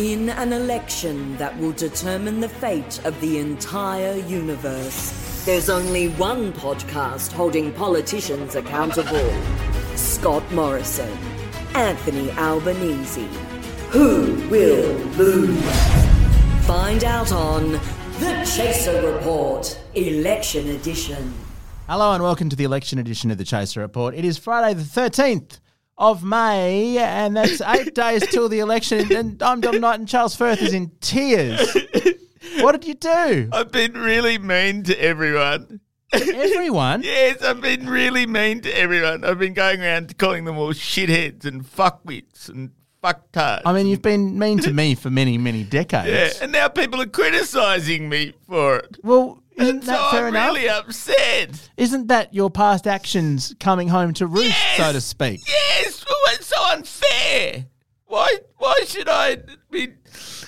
In an election that will determine the fate of the entire universe, there's only one podcast holding politicians accountable Scott Morrison, Anthony Albanese. Who will lose? Find out on The Chaser Report, Election Edition. Hello and welcome to the election edition of the Chaser Report. It is Friday the 13th of May, and that's eight days till the election. And I'm Dom Knight, and Charles Firth is in tears. What did you do? I've been really mean to everyone. Everyone? Yes, I've been really mean to everyone. I've been going around calling them all shitheads and fuckwits and fucktards. I mean, you've been mean to me for many, many decades. yeah, and now people are criticising me for it. Well, isn't And that so fair I'm enough? really upset. Isn't that your past actions coming home to roost, Yes! so to speak? Yes, well, it's so unfair. Why? Why should I be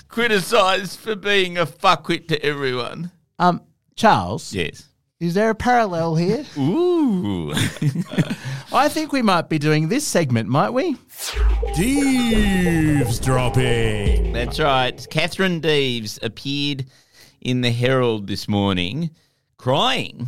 criticised for being a fuckwit to everyone? Um, Charles, Yes. is there a parallel here? Ooh. I think we might be doing this segment, might we? Deeves dropping. That's right. Catherine Deves appeared in the Herald this morning crying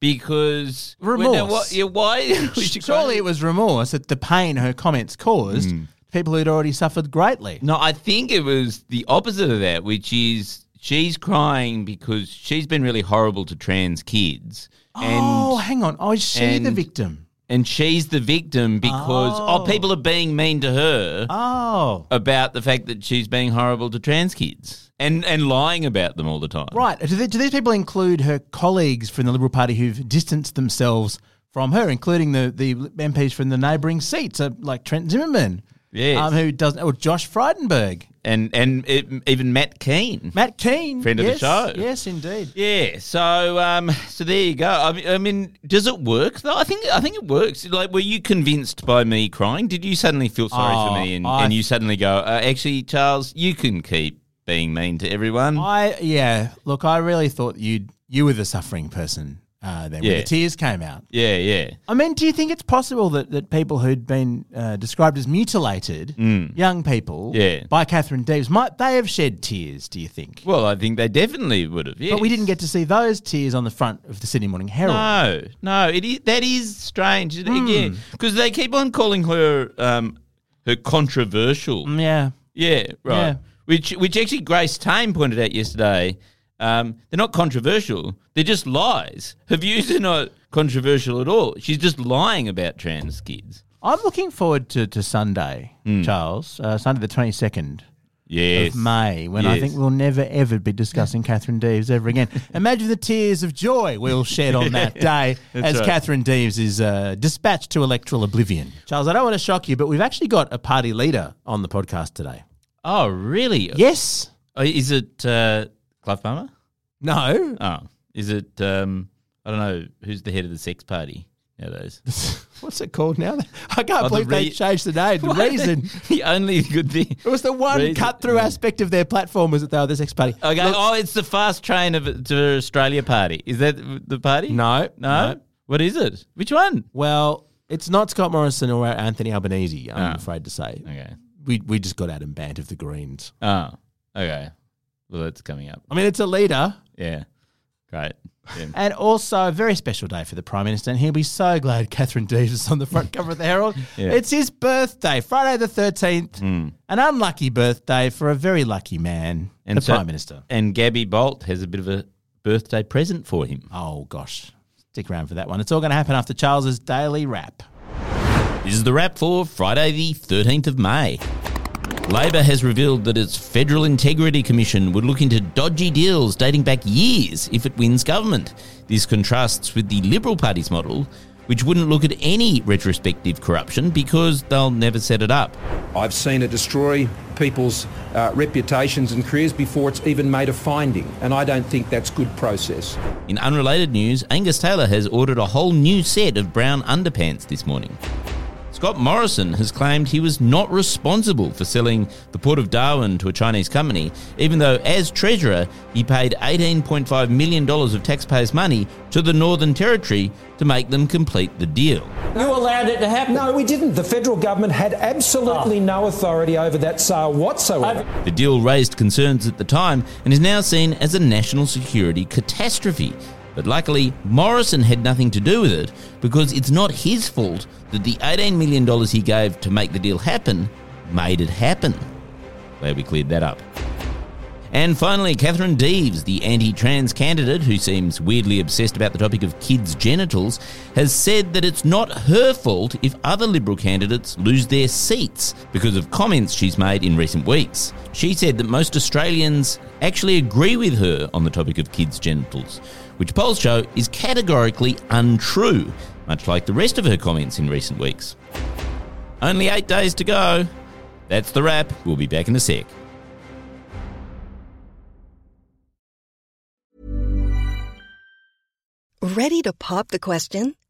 because Hmm. Remorse. Now what- yeah, why? Surely it was remorse at the pain her comments caused people who'd already suffered greatly. No, I think it was the opposite of that, which is she's crying because she's been really horrible to trans kids. And oh, hang on. Oh, is she the victim? And she's the victim because oh. Oh. people are being mean to her Oh. about the fact that she's being horrible to trans kids and and lying about them all the time. Right. Do, they, do these people include her colleagues from the Liberal Party who've distanced themselves from her, including the, the MPs from the neighbouring seats, uh, like Trent Zimmerman? Yes. Um, who doesn't, or Josh Frydenberg. And and it, even Matt Kean. Matt Kean. Friend of the show. Yes, indeed. Yeah, so um, so there you go. I mean, I mean, does it work though? I think I think it works. Like, were you convinced by me crying? Did you suddenly feel sorry Oh, for me, and, I- and you suddenly go, uh, actually, Charles, you can keep being mean to everyone? I yeah. Look, I really thought you you were the suffering person uh, then when Yeah. the tears came out. yeah, yeah. I mean, do you think it's possible that, that people who'd been uh, described as mutilated, young people, Mm. Yeah. by Catherine Deves, might they have shed tears? Do you think? Well, I think they definitely would have. Yes. But we didn't get to see those tears on the front of the Sydney Morning Herald. No, no, it is that is strange Hmm. again because they keep on calling her um, her controversial. Mm, Yeah. Yeah, right. Yeah. Which which actually Grace Tame pointed out yesterday. Um, they're not controversial. They're just lies. Her views are not controversial at all. She's just lying about trans kids. I'm looking forward to, to Sunday, Hmm. Charles, uh, Sunday the 22nd Yes. of May, when I think we'll never ever be discussing Catherine Deves ever again. Imagine the tears of joy we'll shed on that day as right. Catherine Deves is uh, dispatched to electoral oblivion. Charles, I don't want to shock you, but we've actually got a party leader on the podcast today. Oh, really? Yes? Oh, Is it uh, Clive Palmer? No? Oh, is it? Um, I don't know. Who's the head of the sex party nowadays? What's it called now? I can't Oh, the believe they re- changed the name. The reason. the only good thing. It was the one Reason- cut through aspect of their platform was that they were the sex party. Okay. Look- oh, it's the fast train of to Australia party. Is that the party? No, No. no. What is it? Which one? Well, it's not Scott Morrison or Anthony Albanese, I'm Ah. afraid to say. Okay. We, we just got Adam Bandt of the Greens. Oh. Okay. Well, that's coming up. I mean, it's a leader Yeah. Great. Yeah. and also a very special day for the Prime Minister. And he'll be so glad Catherine Deves is on the front cover of the Herald. Yeah. It's his birthday, Friday the 13th. Hmm. An unlucky birthday for a very lucky man, the so- Prime Minister. And Gabbi Bolt has a bit of a birthday present for him. Oh, gosh. Stick around for that one. It's all going to happen after Charles's daily wrap. This is the wrap for Friday, the 13th of May. Labor has revealed that its Federal Integrity Commission would look into dodgy deals dating back years if it wins government. This contrasts with the Liberal Party's model, which wouldn't look at any retrospective corruption because they'll never set it up. I've seen it destroy people's uh, reputations and careers before it's even made a finding, and I don't think that's good process. In unrelated news, Angus Taylor has ordered a whole new set of brown underpants this morning. Scott Morrison has claimed he was not responsible for selling the Port of Darwin to a Chinese company, even though, as Treasurer, he paid $18.5 million of taxpayers' money to the Northern Territory to make them complete the deal. You allowed it to happen. No, we didn't. The federal government had absolutely oh. no authority over that sale whatsoever. The deal raised concerns at the time and is now seen as a national security catastrophe. But luckily, Morrison had nothing to do with it because it's not his fault that the $18 million he gave to make the deal happen made it happen. Glad we cleared that up. And finally, Catherine Deves, the anti trans candidate who seems weirdly obsessed about the topic of kids' genitals, has said that it's not her fault if other Liberal candidates lose their seats because of comments she's made in recent weeks. She said that most Australians actually agree with her on the topic of kids' genitals, which polls show is categorically untrue, much like the rest of her comments in recent weeks. Only eight days to go. That's the wrap. We'll be back in a sec. Ready to pop the question?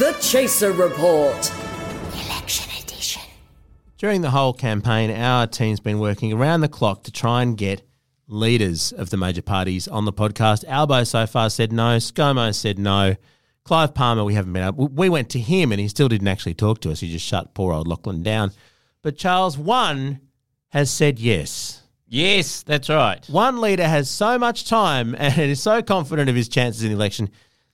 The Chaser Report. Election Edition. During the whole campaign, our team's been working around the clock to try and get leaders of the major parties on the podcast. Albo so far said no. ScoMo said no. Clive Palmer, we haven't been able. We went to him and he still didn't actually talk to us. He just shut poor old Lachlan down. But Charles, one has said yes. Yes, that's right. One leader has so much time and is so confident of his chances in the election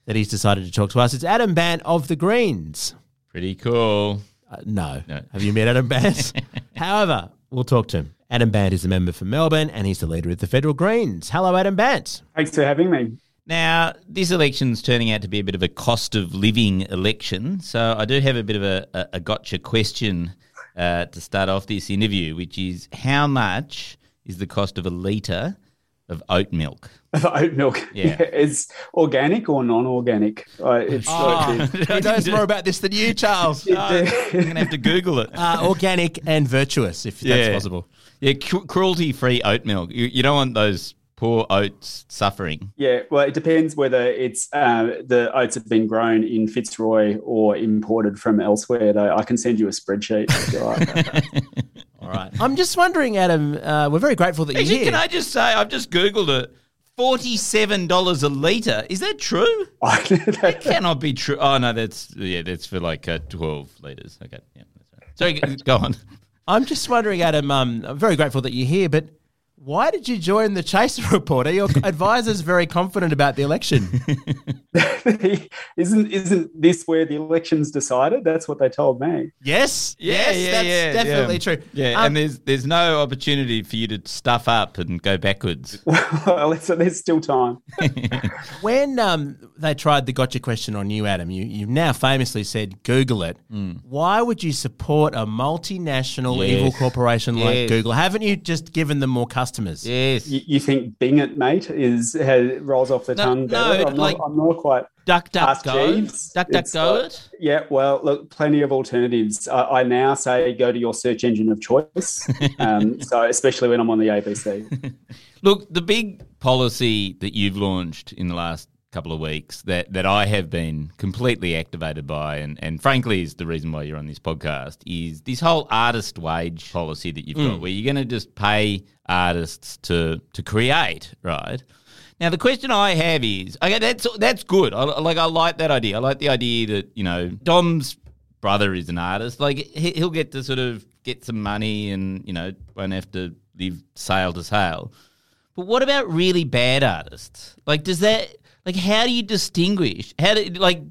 that he's decided to talk to us. It's Adam Bandt of the Greens. Pretty cool. Uh, no. No. Have you met Adam Bandt? However, we'll talk to him. Adam Bandt is a member for Melbourne and he's the leader of the federal Greens. Hello, Adam Bandt. Thanks for having me. Now, this election's turning out to be a bit of a cost of living election. So I do have a bit of a, a, a gotcha question uh, to start off this interview, which is how much is the cost of a litre of oat milk? Of oat milk Yeah. is organic or non-organic. Uh, it's Oh, like he knows more about this than you, Charles. the- I'm going to have to Google it. Uh, organic and virtuous, if that's possible. Yeah, cru- cruelty-free oat milk. You, you don't want those poor oats suffering. yeah, well, it depends whether it's uh, the oats have been grown in Fitzroy or imported from elsewhere. Though I can send you a spreadsheet. If you like. All right. I'm just wondering, Adam, uh, we're very grateful that you're here. can I just say, I've just Googled it. Forty-seven dollars a litre. Is that true? That cannot be true. Oh no, that's yeah, that's for like uh, twelve litres. Okay, yeah. That's right. Sorry, go on. I'm just wondering, Adam, um, I'm very grateful that you're here, but why did you join the Chaser Report? Are your advisors very confident about the election? isn't isn't this where the election's decided? That's what they told me. yes. yes, that's definitely true. Yeah, Um, and there's there's no opportunity for you to stuff up and go backwards. well, it's, there's still time. When um, they tried the gotcha question on you, Adam, you, you've now famously said Google it. Why would you support a multinational Yes. evil corporation like Yes. Google? Haven't you just given them more customers? Yes. You, you think Bing it, mate, is has, rolls off the No, tongue no. I'm, like- not, I'm not quite. Duck, duck, Ask go. Jeeves. Duck, duck, It's go like- it. Yeah, well, look, plenty of alternatives. I, I now say go to your search engine of choice. um, so, especially when I'm on the ABC. Look, the big policy that you've launched in the last couple of weeks that, that I have been completely activated by, and, and frankly is the reason why you're on this podcast, is this whole artist wage policy that you've got, mm. where you're going to just pay artists to to create, right? Now the question I have is, okay, that's that's good. I, like I like that idea. I like the idea that you know Dom's brother is an artist. Like he, he'll get to sort of get some money, and you know won't have to live sale to sale. But what about really bad artists? Like, does that like how do you distinguish? How do like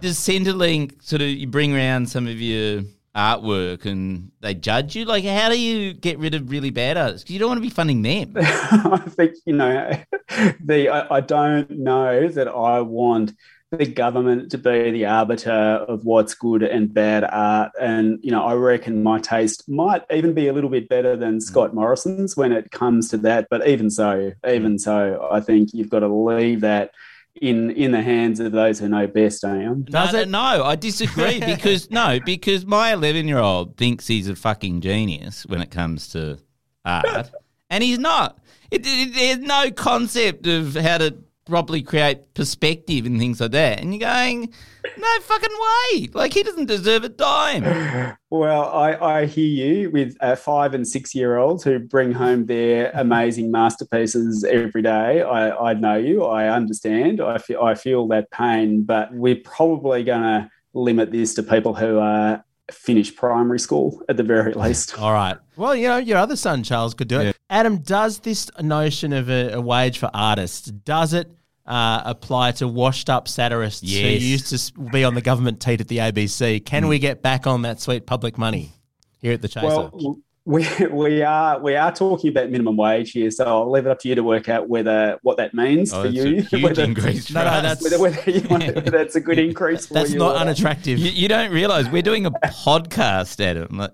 does Centrelink sort of you bring around some of your artwork and they judge you? Like, how do you get rid of really bad artists? Because you don't want to be funding them. I think you know the. I, I don't know that I want the government to be the arbiter of what's good and bad art. And, you know, I reckon my taste might even be a little bit better than mm. Scott Morrison's when it comes to that. But even so, even mm. so, I think you've got to leave that in in the hands of those who know best, I am. Does no, it? No, I disagree because no, because my eleven year old thinks he's a fucking genius when it comes to art, and he's not. It, it, there's no concept of how to properly create perspective and things like that. And you're going, no fucking way. Like, he doesn't deserve a dime. Well, I, I hear you with uh, five and six year olds who bring home their amazing masterpieces every day. I, I know you. I understand. I I feel that pain, but we're probably going to limit this to people who are finish primary school at the very least. All right. Well, you know, your other son, Charles, could do it. Yeah. Adam, does this notion of a, a wage for artists, does it uh, apply to washed up satirists yes. who used to be on the government teat at the ABC? Can mm. we get back on that sweet public money here at the Chaser? Well, we, we are we are talking about minimum wage here, so I'll leave it up to you to work out whether what that means oh, for you. huge whether, increase. No, no, that's whether, whether, you want, whether that's a good increase. that's you not unattractive. You, you, don't realise we're doing a podcast, Adam.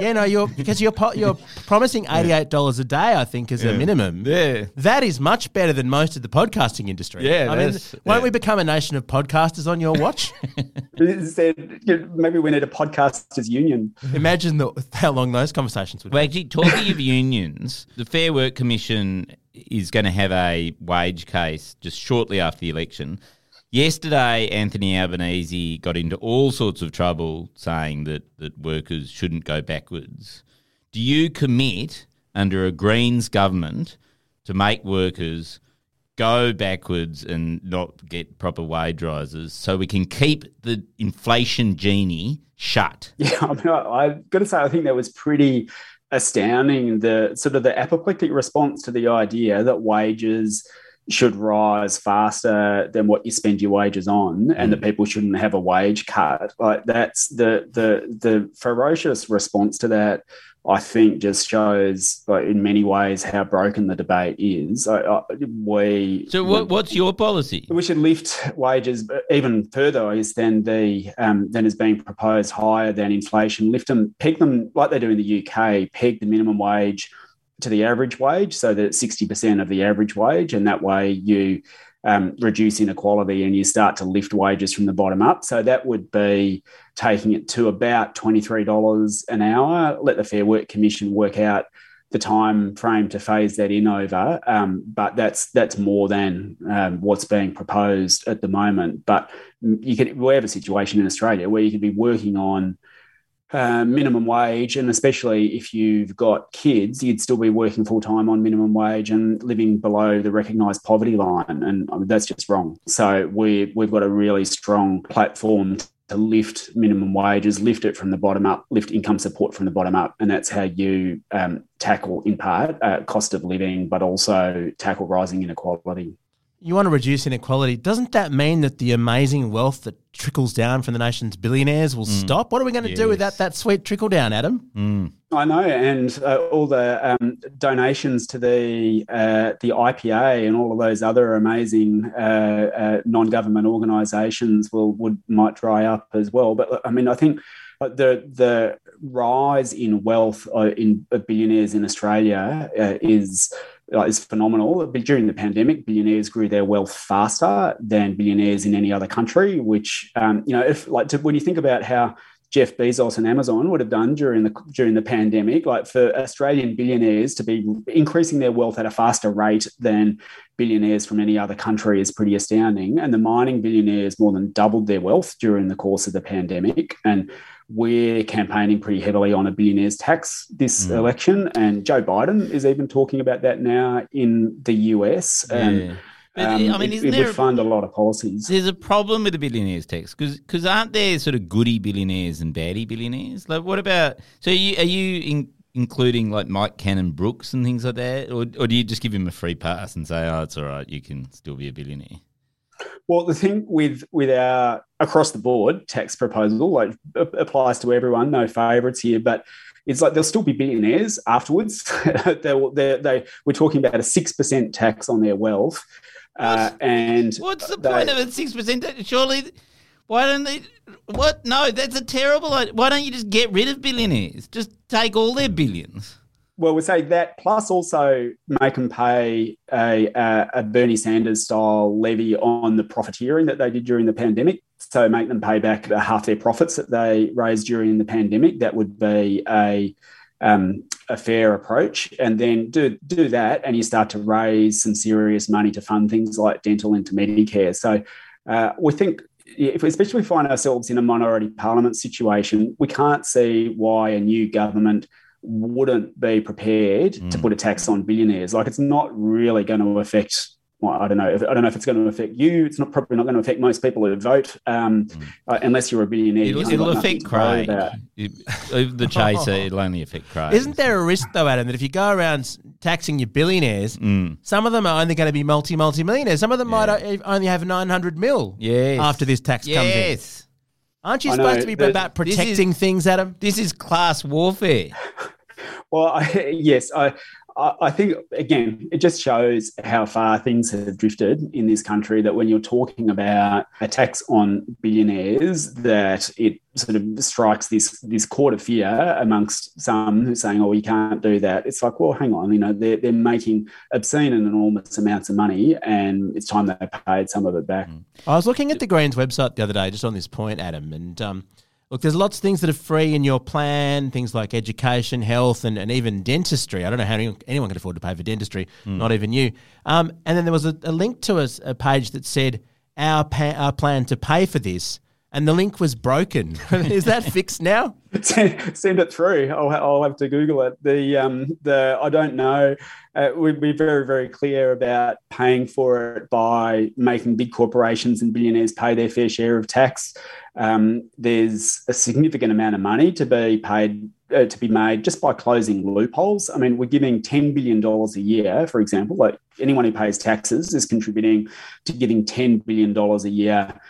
yeah, no, you're because you're you're promising eighty eight dollars a day. I think as yeah. a minimum. Yeah, that is much better than most of the podcasting industry. Yeah, I mean, won't we become a nation of podcasters on your watch? maybe we need a podcasters union. Imagine the, how long those conversations would. Well, actually, Talking of unions, the Fair Work Commission is going to have a wage case just shortly after the election. Yesterday, Anthony Albanese got into all sorts of trouble saying that, that workers shouldn't go backwards. Do you commit under a Greens government to make workers go backwards and not get proper wage rises so we can keep the inflation genie shut? Yeah, I mean, I, I've got to say, I think that was pretty astounding the sort of the apoplectic response to the idea that wages should rise faster than what you spend your wages on and that mm. people shouldn't have a wage cut like that's the the the ferocious response to that I think just shows, like, in many ways, how broken the debate is. I, I, we so what, what's your policy? We should lift wages even further, is than the um, than is being proposed higher than inflation. Lift them, peg them like they do in the UK. Peg the minimum wage to the average wage, so that sixty percent of the average wage, and that way you um, reduce inequality and you start to lift wages from the bottom up. So that would be taking it to about $23 an hour. Let the Fair Work Commission work out the time frame to phase that in over. Um, but that's that's more than um, what's being proposed at the moment. But you could we have a situation in Australia where you could be working on uh, minimum wage, and especially if you've got kids, you'd still be working full time on minimum wage and living below the recognised poverty line, and I mean, that's just wrong. So we we've got a really strong platform to lift minimum wages, lift it from the bottom up, lift income support from the bottom up, and that's how you um, tackle, in part, uh, cost of living, but also tackle rising inequality you want to reduce inequality. Doesn't that mean that the amazing wealth that trickles down from the nation's billionaires will mm. stop? What are we going to yes. do with that, that sweet trickle down, Adam? Mm. I know, and uh, all the um, donations to the uh, the IPA and all of those other amazing uh, uh non government organisations will would might dry up as well. But I mean, I think the the rise in wealth uh, in billionaires in Australia uh, is uh, is phenomenal. But during the pandemic, billionaires grew their wealth faster than billionaires in any other country. Which um, you know, if like to, when you think about how Jeff Bezos and Amazon would have done during the during the pandemic, like for Australian billionaires to be increasing their wealth at a faster rate than billionaires from any other country is pretty astounding. And the mining billionaires more than doubled their wealth during the course of the pandemic. And we're campaigning pretty heavily on a billionaires tax this mm. election, and Joe Biden is even talking about that now in the US. Yeah. And but, um, I mean, it, it would fund a, lot of policies. There's a problem with the billionaires tax because aren't there sort of goody billionaires and baddie billionaires? Like, what about? So, are you, are you in, including like Mike Cannon-Brookes and things like that, or or do you just give him a free pass and say, "Oh, it's all right, you can still be a billionaire"? Well, the thing with with our across the board tax proposal like applies to everyone, no favourites here, but it's like they'll still be billionaires afterwards. they, they, they, we're talking about a six percent tax on their wealth. Uh, and What's the they- point of a six percent? Surely, why don't they? What? No, that's a terrible. idea. Why don't you just get rid of billionaires? Just take all their billions. Well, we say that plus also make them pay a, a, a Bernie Sanders style levy on the profiteering that they did during the pandemic. So make them pay back the half their profits that they raised during the pandemic. That would be a um, a fair approach, and then do do that, and you start to raise some serious money to fund things like dental into Medicare. So uh, we think if we especially find ourselves in a minority parliament situation, we can't see why a new government wouldn't be prepared to put a tax on billionaires. Like it's not really going to affect. Well, I don't know. If, I don't know if it's going to affect you. It's not probably not going to affect most people who vote, um, uh, unless you're a billionaire. It'll, kind it'll affect to Craig. about. It- the chaser, it'll only affect Craig. Isn't there a risk though, Adam, that if you go around taxing your billionaires, Mm. some of them are only going to be multi multi millionaires. Some of them might only have nine hundred mil. Yes. After this tax comes in, Yes. aren't you I know, supposed to be but about this is- protecting things, Adam? This is class warfare. Well, I, yes, I, I think again, it just shows how far things have drifted in this country. That when you're talking about a tax on billionaires, that it sort of strikes this this chord of fear amongst some who're saying, "Oh, you can't do that." It's like, well, hang on, you know, they're they're making obscene and enormous amounts of money, and it's time they paid some of it back. I was looking at the Greens website the other day, just on this point, Adam, and um, look, there's lots of things that are free in your plan, things like education, health, and, and even dentistry. I don't know how anyone, anyone can afford to pay for dentistry, not even you. Um, and then there was a, a link to us, a page that said our pa- our plan to pay for this, and the link was broken. Is that fixed now? send, send it through. I'll, I'll have to Google it. The um, the I don't know. Uh, we'd be very very clear about paying for it by making big corporations and billionaires pay their fair share of tax. Um, there's a significant amount of money to be paid. Uh, to be made just by closing loopholes. I mean, we're giving $10 billion a year, for example. Like anyone who pays taxes is contributing to giving $10 billion a year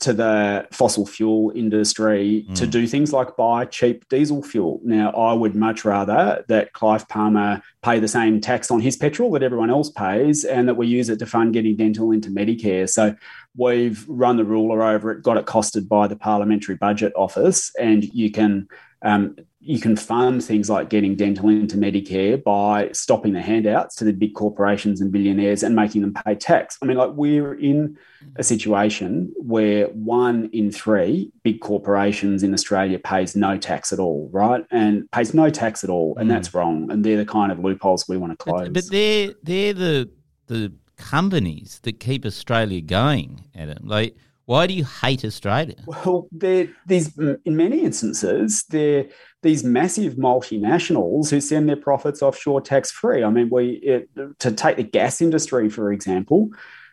to the fossil fuel industry to mm. do things like buy cheap diesel fuel. Now, I would much rather that Clive Palmer pay the same tax on his petrol that everyone else pays and that we use it to fund getting dental into Medicare. So we've run the ruler over it, got it costed by the Parliamentary Budget Office, and you can. Um, you can fund things like getting dental into Medicare by stopping the handouts to the big corporations and billionaires and making them pay tax. I mean, like we're in a situation where one in three big corporations in Australia pays no tax at all, right? And pays no tax at all, and that's wrong. And they're the kind of loopholes we want to close. But, but they're they're the the companies that keep Australia going, Adam. Like, why do you hate Australia? Well, these in many instances they're these massive multinationals who send their profits offshore tax free. I mean, we it, to take the gas industry for example,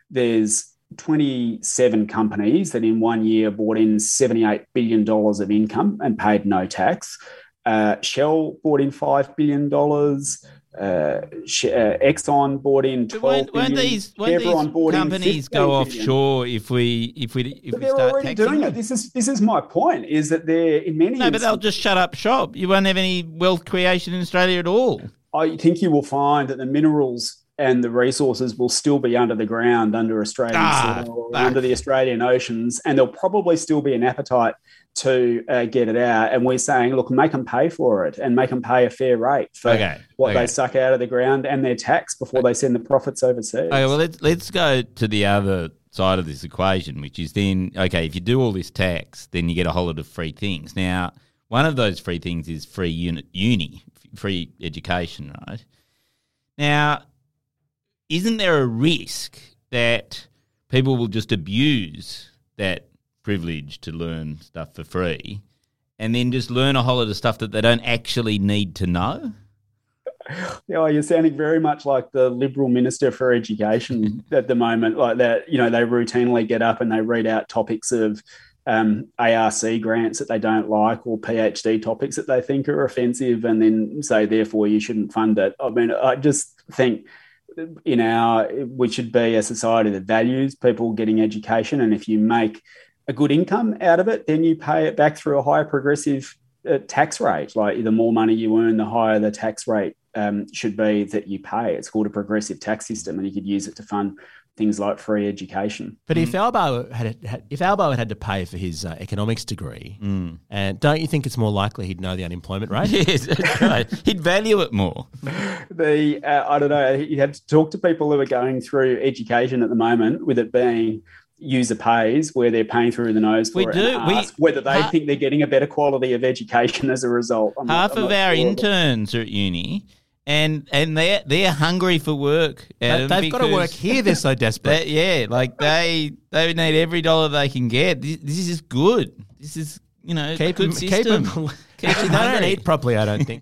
there's 27 companies that in one year brought in 78 billion dollars of income and paid no tax. Uh, Shell brought in five billion dollars. Uh, uh, Exxon bought in twelve won't, won't billion. these won't these companies 15 go billion. offshore if we if we if But we start already taxing doing them? it. This is this is my point: is that they're in many. No, but they'll just shut up shop. You won't have any wealth creation in Australia at all. I think you will find that the minerals and the resources will still be under the ground, under Australian Ah, soil, under the Australian oceans, and there'll probably still be an appetite to uh, get it out. And we're saying, look, make them pay for it and make them pay a fair rate for Okay, what okay. they suck out of the ground and their tax before they send the profits overseas. Okay, well let's let's go to the other side of this equation, which is then okay, if you do all this tax, then you get a whole lot of free things. Now, one of those free things is free unit uni, free education, right? Now, isn't there a risk that people will just abuse that privilege to learn stuff for free and then just learn a whole lot of stuff that they don't actually need to know? Oh, you're sounding very much like the Liberal Minister for Education at the moment. Like that, you know, they routinely get up and they read out topics of um, ARC grants that they don't like or PhD topics that they think are offensive and then say, therefore, you shouldn't fund it. I mean, I just think in our, we should be a society that values people getting education. And if you make a good income out of it, then you pay it back through a higher progressive uh, tax rate. Like the more money you earn, the higher the tax rate um, should be that you pay. It's called a progressive tax system, and you could use it to fund things like free education. But if Albo had, had if Albo had had to pay for his uh, economics degree, and don't you think it's more likely he'd know the unemployment rate? Yes, right. He'd value it more. The uh, I don't know. You have to talk to people who are going through education at the moment, with it being user pays, where they're paying through the nose for We it, do. We- whether they ha- think they're getting a better quality of education as a result. I'm Half I'm of our sure. interns are at uni, and and they're they're hungry for work. They- Adam, They've got to work here. They're so desperate. They, yeah, like they they need every dollar they can get. This, this is good. This is you know keep good them, keep them. Keep them they don't eat properly. I don't think.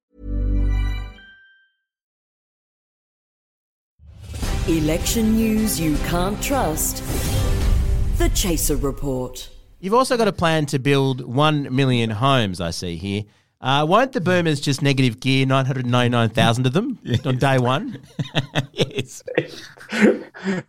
Election news you can't trust. The Chaser Report. You've also got a plan to build one million homes. I see here. Uh, won't the boomers just negative gear nine hundred ninety nine thousand of them on day one? yes.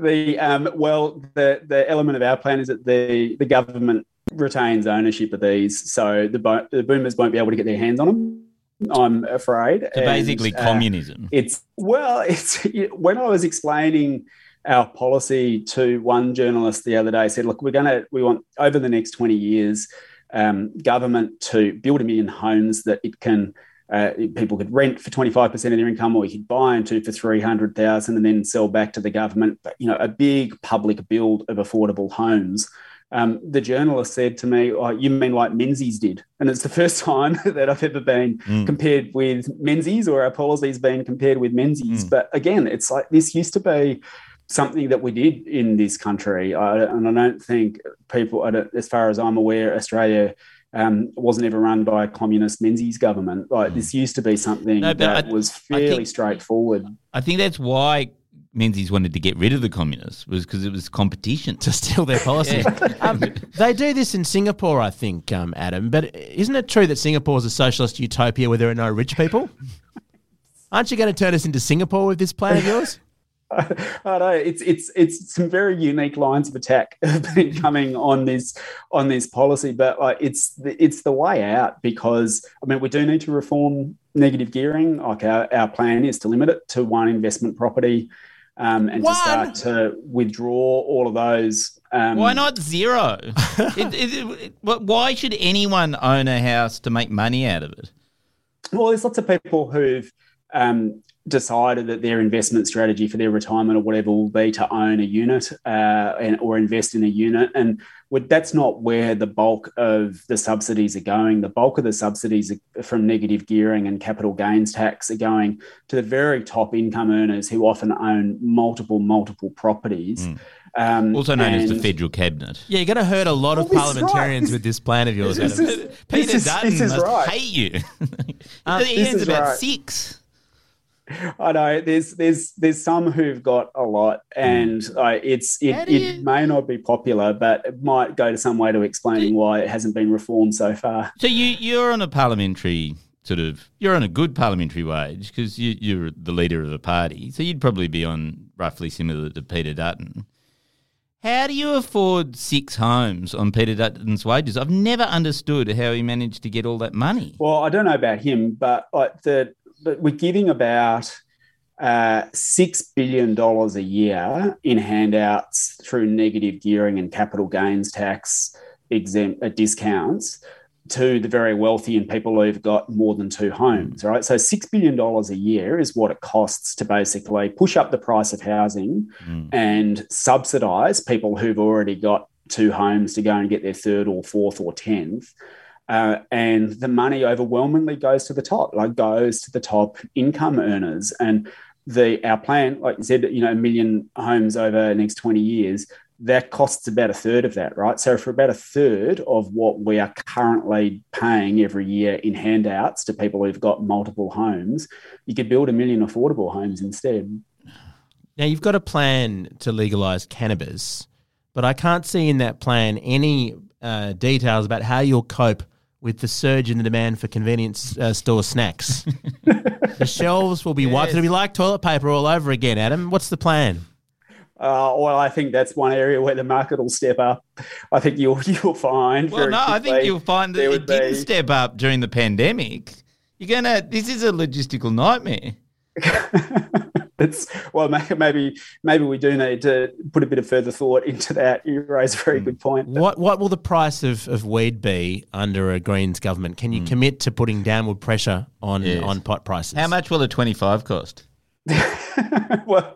the um, well, the the element of our plan is that the the government retains ownership of these, so the bo- the boomers won't be able to get their hands on them. I'm afraid. So And, basically, uh, communism. It's well, it's when I was explaining our policy to one journalist the other day, I said, "Look, we're going to we want over the next twenty years, um, government to build a million homes that it can." Uh, people could rent for 25% of their income or you could buy into for 300,000 and then sell back to the government but you know a big public build of affordable homes um, the journalist said to me, oh, You mean like Menzies did? And it's the first time that I've ever been compared with Menzies or our policies being compared with Menzies. But again, it's like this used to be something that we did in this country. I, and I don't think people, I don't, as far as I'm aware, Australia. Um, wasn't ever run by a communist Menzies government. Like this used to be something No, that I- was I fairly think- straightforward. I think that's why Menzies wanted to get rid of the communists was because it was competition. to steal their policy. um, they do this in Singapore, I think, um, Adam. But isn't it true that Singapore is a socialist utopia where there are no rich people? Aren't you going to turn us into Singapore with this plan of yours? I don't know. It's it's it's some very unique lines of attack have been coming on this on this policy, but like it's the, it's the way out because I mean we do need to reform negative gearing. Like our, our plan is to limit it to one investment property, um, and One? to start to withdraw all of those. Um, Why not zero? it, it, it, wh- why should anyone own a house to make money out of it? Well, there's lots of people who've um, decided that their investment strategy for their retirement or whatever will be to own a unit uh, and, or invest in a unit. And would- that's not where the bulk of the subsidies are going. The bulk of the subsidies are from negative gearing and capital gains tax are going to the very top income earners who often own multiple, multiple properties. Um, Also known as the federal cabinet. Yeah, you're going to hurt a lot of Well, this is parliamentarians right. with this plan of yours, This Adam. is- Peter this is- Dutton this is must right. hate you. Um, he this earns is about right. six. I know there's there's there's some who've got a lot, and uh, it's Hmm. It, it may not be popular, but it might go to some way to explaining why it hasn't been reformed so far. So you you're on a parliamentary sort of you're on a good parliamentary wage because you, you're the leader of a party, so you'd probably be on roughly similar to Peter Dutton. How do you afford six homes on Peter Dutton's wages? I've never understood how he managed to get all that money. Well, I don't know about him, but like the but we're giving about uh, six billion dollars a year in handouts through negative gearing and capital gains tax exempt uh, discounts to the very wealthy and people who've got more than two homes. Right, so six billion dollars a year is what it costs to basically push up the price of housing and subsidise people who've already got two homes to go and get their third or fourth or tenth. Uh, and the money overwhelmingly goes to the top, like goes to the top income earners. And the our plan, like you said, you know, a million homes over the next 20 years, that costs about a third of that, right? So for about a third of what we are currently paying every year in handouts to people who've got multiple homes, you could build a million affordable homes instead. Now you've got a plan to legalize cannabis, but I can't see in that plan any uh, details about how you'll cope with the surge in the demand for convenience uh, store snacks. the shelves will be wiped. It'll be like toilet paper all over again. Adam, what's the plan? Uh, well, I think that's one area where the market will step up. I think you'll you'll find. Well, no, I think you'll find that it didn't be... step up during the pandemic. You're gonna. This is a logistical nightmare. it's well, maybe maybe we do need to put a bit of further thought into that. You raise a very good point. What what will the price of, of weed be under a Greens government? Can you mm. commit to putting downward pressure on yes. on pot prices? How much will a twenty five cost? well,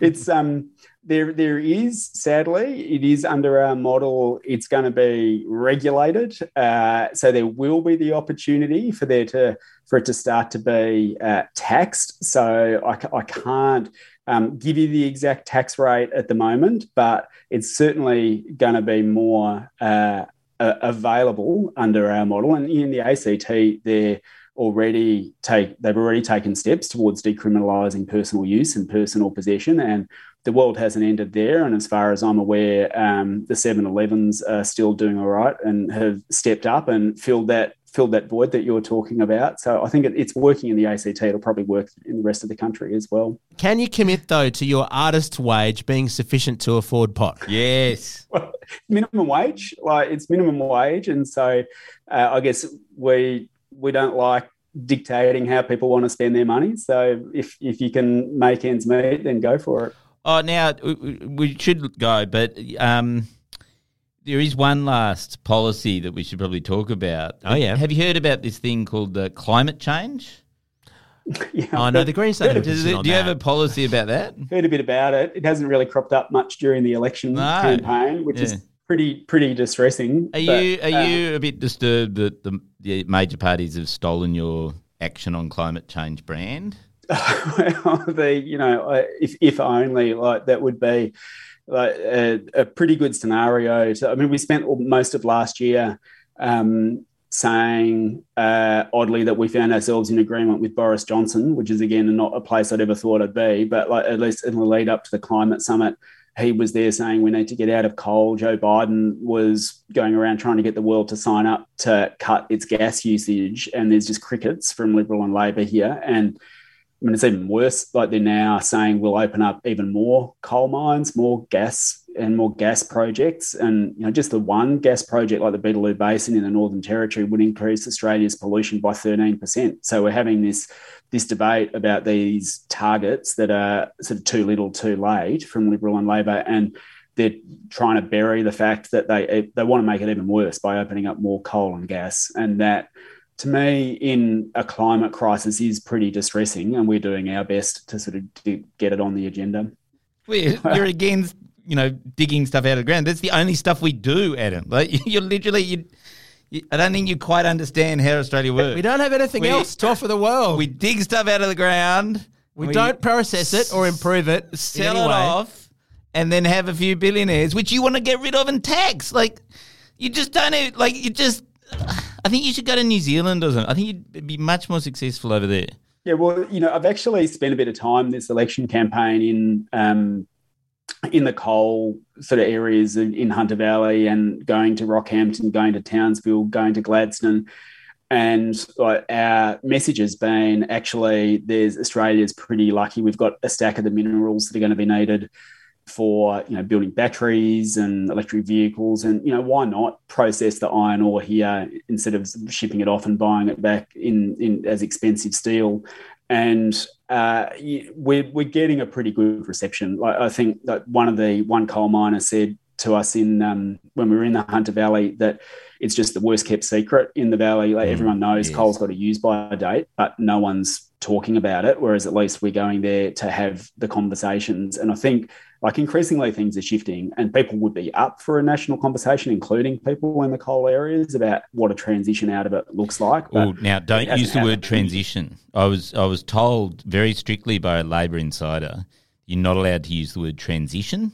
it's um there there is sadly it is under our model it's going to be regulated uh, so there will be the opportunity for there to for it to start to be uh, taxed. So I, I can't um, give you the exact tax rate at the moment but it's certainly going to be more uh, available under our model. And in the ACT there already take they've already taken steps towards decriminalising personal use and personal possession and the world hasn't ended there and as far as i'm aware um, the 7-elevens are still doing all right and have stepped up and filled that filled that void that you're talking about. So i think it, it's working in the ACT it'll probably work in the rest of the country as well. Can you commit though to your artist's wage being sufficient to afford pot? Yes. Well, minimum wage like it's minimum wage and so uh, i guess we we don't like dictating how people want to spend their money. So if if you can make ends meet, then go for it. Oh, now we should go, but um, there is one last policy that we should probably talk about. Oh yeah, have you heard about this thing called the climate change? yeah, oh no, the Greens don't. Do, do you that. have a policy about that? Heard a bit about it. It hasn't really cropped up much during the election no. campaign, which yeah. is pretty pretty distressing. Are but, you are uh, you a bit disturbed that the, the major parties have stolen your action on climate change brand? the you know if if only like that would be like a, a pretty good scenario. I mean, we spent most of last year. Um, saying uh, oddly that we found ourselves in agreement with Boris Johnson, which is again not a place I'd ever thought I'd be, but like at least in the lead up to the climate summit, he was there saying we need to get out of coal. Joe Biden was going around trying to get the world to sign up to cut its gas usage, and there's just crickets from Liberal and Labor here. And I mean, it's even worse. Like they're now saying we'll open up even more coal mines, more gas and more gas projects. And you know, just the one gas project like the Beetaloo Basin in the Northern Territory would increase Australia's pollution by 13%. So we're having this this debate about these targets that are sort of too little, too late from Liberal and Labor, and they're trying to bury the fact that they they want to make it even worse by opening up more coal and gas, and that to me, in a climate crisis, is pretty distressing, and we're doing our best to sort of get it on the agenda. We're, you're against, you know, digging stuff out of the ground. That's the only stuff we do, Adam. Like you're literally you I don't think you quite understand how Australia works. We don't have anything we, else to offer the world. We dig stuff out of the ground. We, we don't process it or improve it. Sell it off, and then have a few billionaires, which you want to get rid of and tax. Like you just don't like you just. I think you should go to New Zealand or something. I think you'd be much more successful over there. Yeah, well, you know, I've actually spent a bit of time this election campaign in um, in the coal sort of areas in Hunter Valley and going to Rockhampton, going to Townsville, going to Gladstone. And our message has been actually, there's Australia's pretty lucky. We've got a stack of the minerals that are going to be needed for you know building batteries and electric vehicles and you know why not process the iron ore here instead of shipping it off and buying it back in, in as expensive steel and uh, we're we're getting a pretty good reception. Like I think that one of the one coal miner said to us in um, when we were in the Hunter Valley that it's just the worst kept secret in the valley. Like mm, everyone knows, yes. coal's got a use by date, but no one's talking about it. Whereas at least we're going there to have the conversations. And I think like increasingly things are shifting and people would be up for a national conversation including people in the coal areas about what a transition out of it looks like well, now don't use the word transition i was i was told very strictly by a labor insider you're not allowed to use the word transition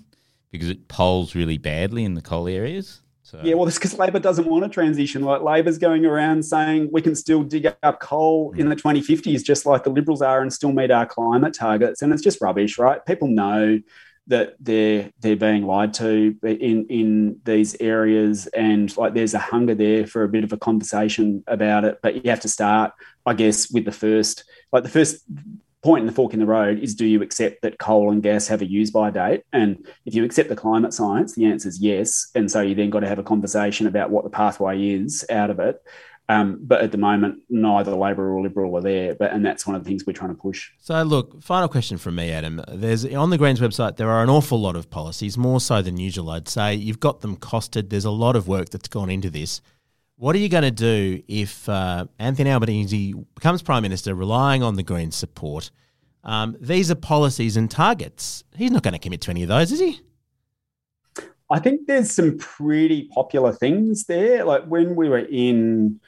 because it polls really badly in the coal areas. So Yeah, well, it's because Labor doesn't want a transition. Like Labor's going around saying we can still dig up coal hmm. in the 2050s, just like the Liberals are, and still meet our climate targets. And it's just rubbish, right? People know that they're they're being lied to in in these areas, and like there's a hunger there for a bit of a conversation about it. But you have to start, I guess, with the first, like the first point in the fork in the road is do you accept that coal and gas have a use by date? And if you accept the climate science, the answer is yes. And so you then got to have a conversation about what the pathway is out of it. Um, but at the moment, neither Labor or Liberal are there. But and that's one of the things we're trying to push. So, look, final question from me, Adam. There's on the Greens website there are an awful lot of policies, more so than usual, I'd say. You've got them costed. There's a lot of work that's gone into this. What are you going to do if uh, Anthony Albanese becomes prime minister, relying on the Greens' support? Um, these are policies and targets. He's not going to commit to any of those, is he? I think there's some pretty popular things there. Like when we were in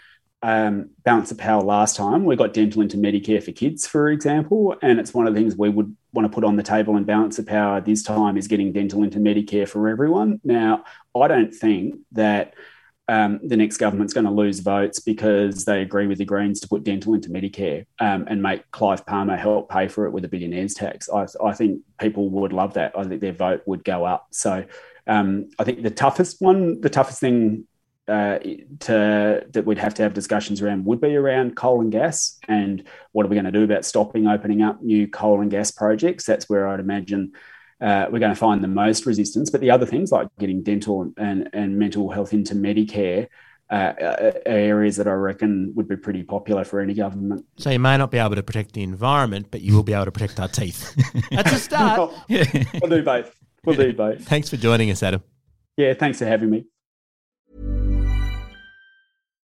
um, balance of power last time, we got dental into Medicare for kids, for example, and it's one of the things we would want to put on the table And balance of power this time is getting dental into Medicare for everyone. Now, I don't think that um, the next government's going to lose votes because they agree with the Greens to put dental into Medicare um, and make Clive Palmer help pay for it with a billionaire's tax. I, I, think people would love that. I think their vote would go up. So um, I think the toughest one, the toughest thing uh, to that we'd have to have discussions around would be around coal and gas and what are we going to do about stopping opening up new coal and gas projects. That's where I'd imagine uh, we're going to find the most resistance. But the other things like getting dental and, and mental health into Medicare uh, are areas that I reckon would be pretty popular for any government. So you may not be able to protect the environment, but you will be able to protect our teeth. That's a start. we'll do both. We'll do both. Thanks for joining us, Adam. Yeah, thanks for having me.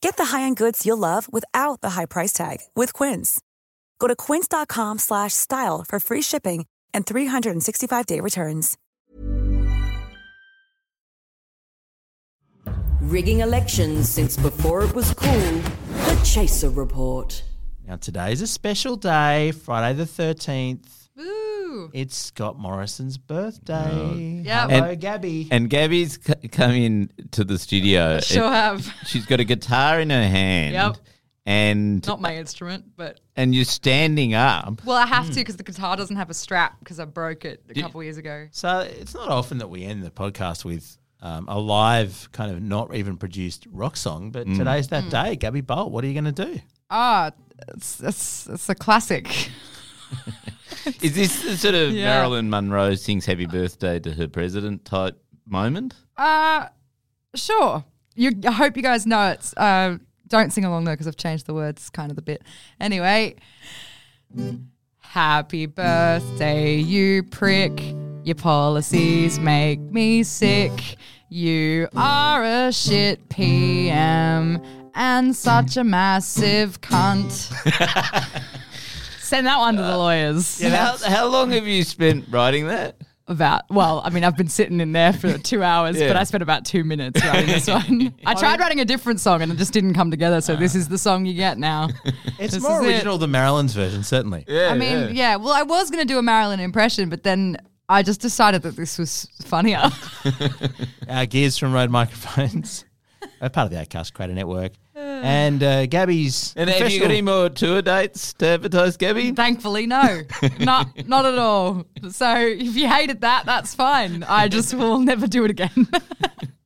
Get the high-end goods you'll love without the high price tag with Quince. Go to quince.com slash style for free shipping and 365-day returns. Rigging elections since before it was cool. The Chaser Report. Now, today's a special day, Friday the 13th. Ooh. It's Scott Morrison's birthday. Yep. Hello, And- Gabbi. And Gabbi's c- come in to the studio. Sure and have. She's got a guitar in her hand. Yep. And Not my instrument, but and you're standing up. well, I have to because the guitar doesn't have a strap because I broke it a Did- couple years ago. So it's not often that we end the podcast with um, a live, kind of not even produced rock song, but today's that Mm. day. Gabbi Bolt, what are you going to do? Ah, it's, it's it's a classic. Is this the sort of Yeah. Marilyn Monroe sings happy birthday to her president type moment? Uh sure. You, I hope you guys know it. Uh, don't sing along though because I've changed the words kind of the bit. Anyway, happy birthday, you prick. Your policies make me sick. You are a shit PM and such a massive cunt. Send that one to the uh, lawyers. how, how long have you spent writing that? About well, I mean, I've been sitting in there for two hours, Yeah. but I spent about two minutes writing this one. I tried writing a different song and it just didn't come together. So this is the song you get now. It's This more is it. original than Marilyn's version, certainly. Yeah, I mean, yeah. Well, I was going to do a Marilyn impression, but then I just decided that this was funnier. Our gears from Rode Microphones. We're part of the Acast Creator Network. And uh, Gabbi's. And have you got professional- any more tour dates to advertise, Gabbi? Thankfully, no, not not at all. So if you hated that, that's fine. I just will never do it again.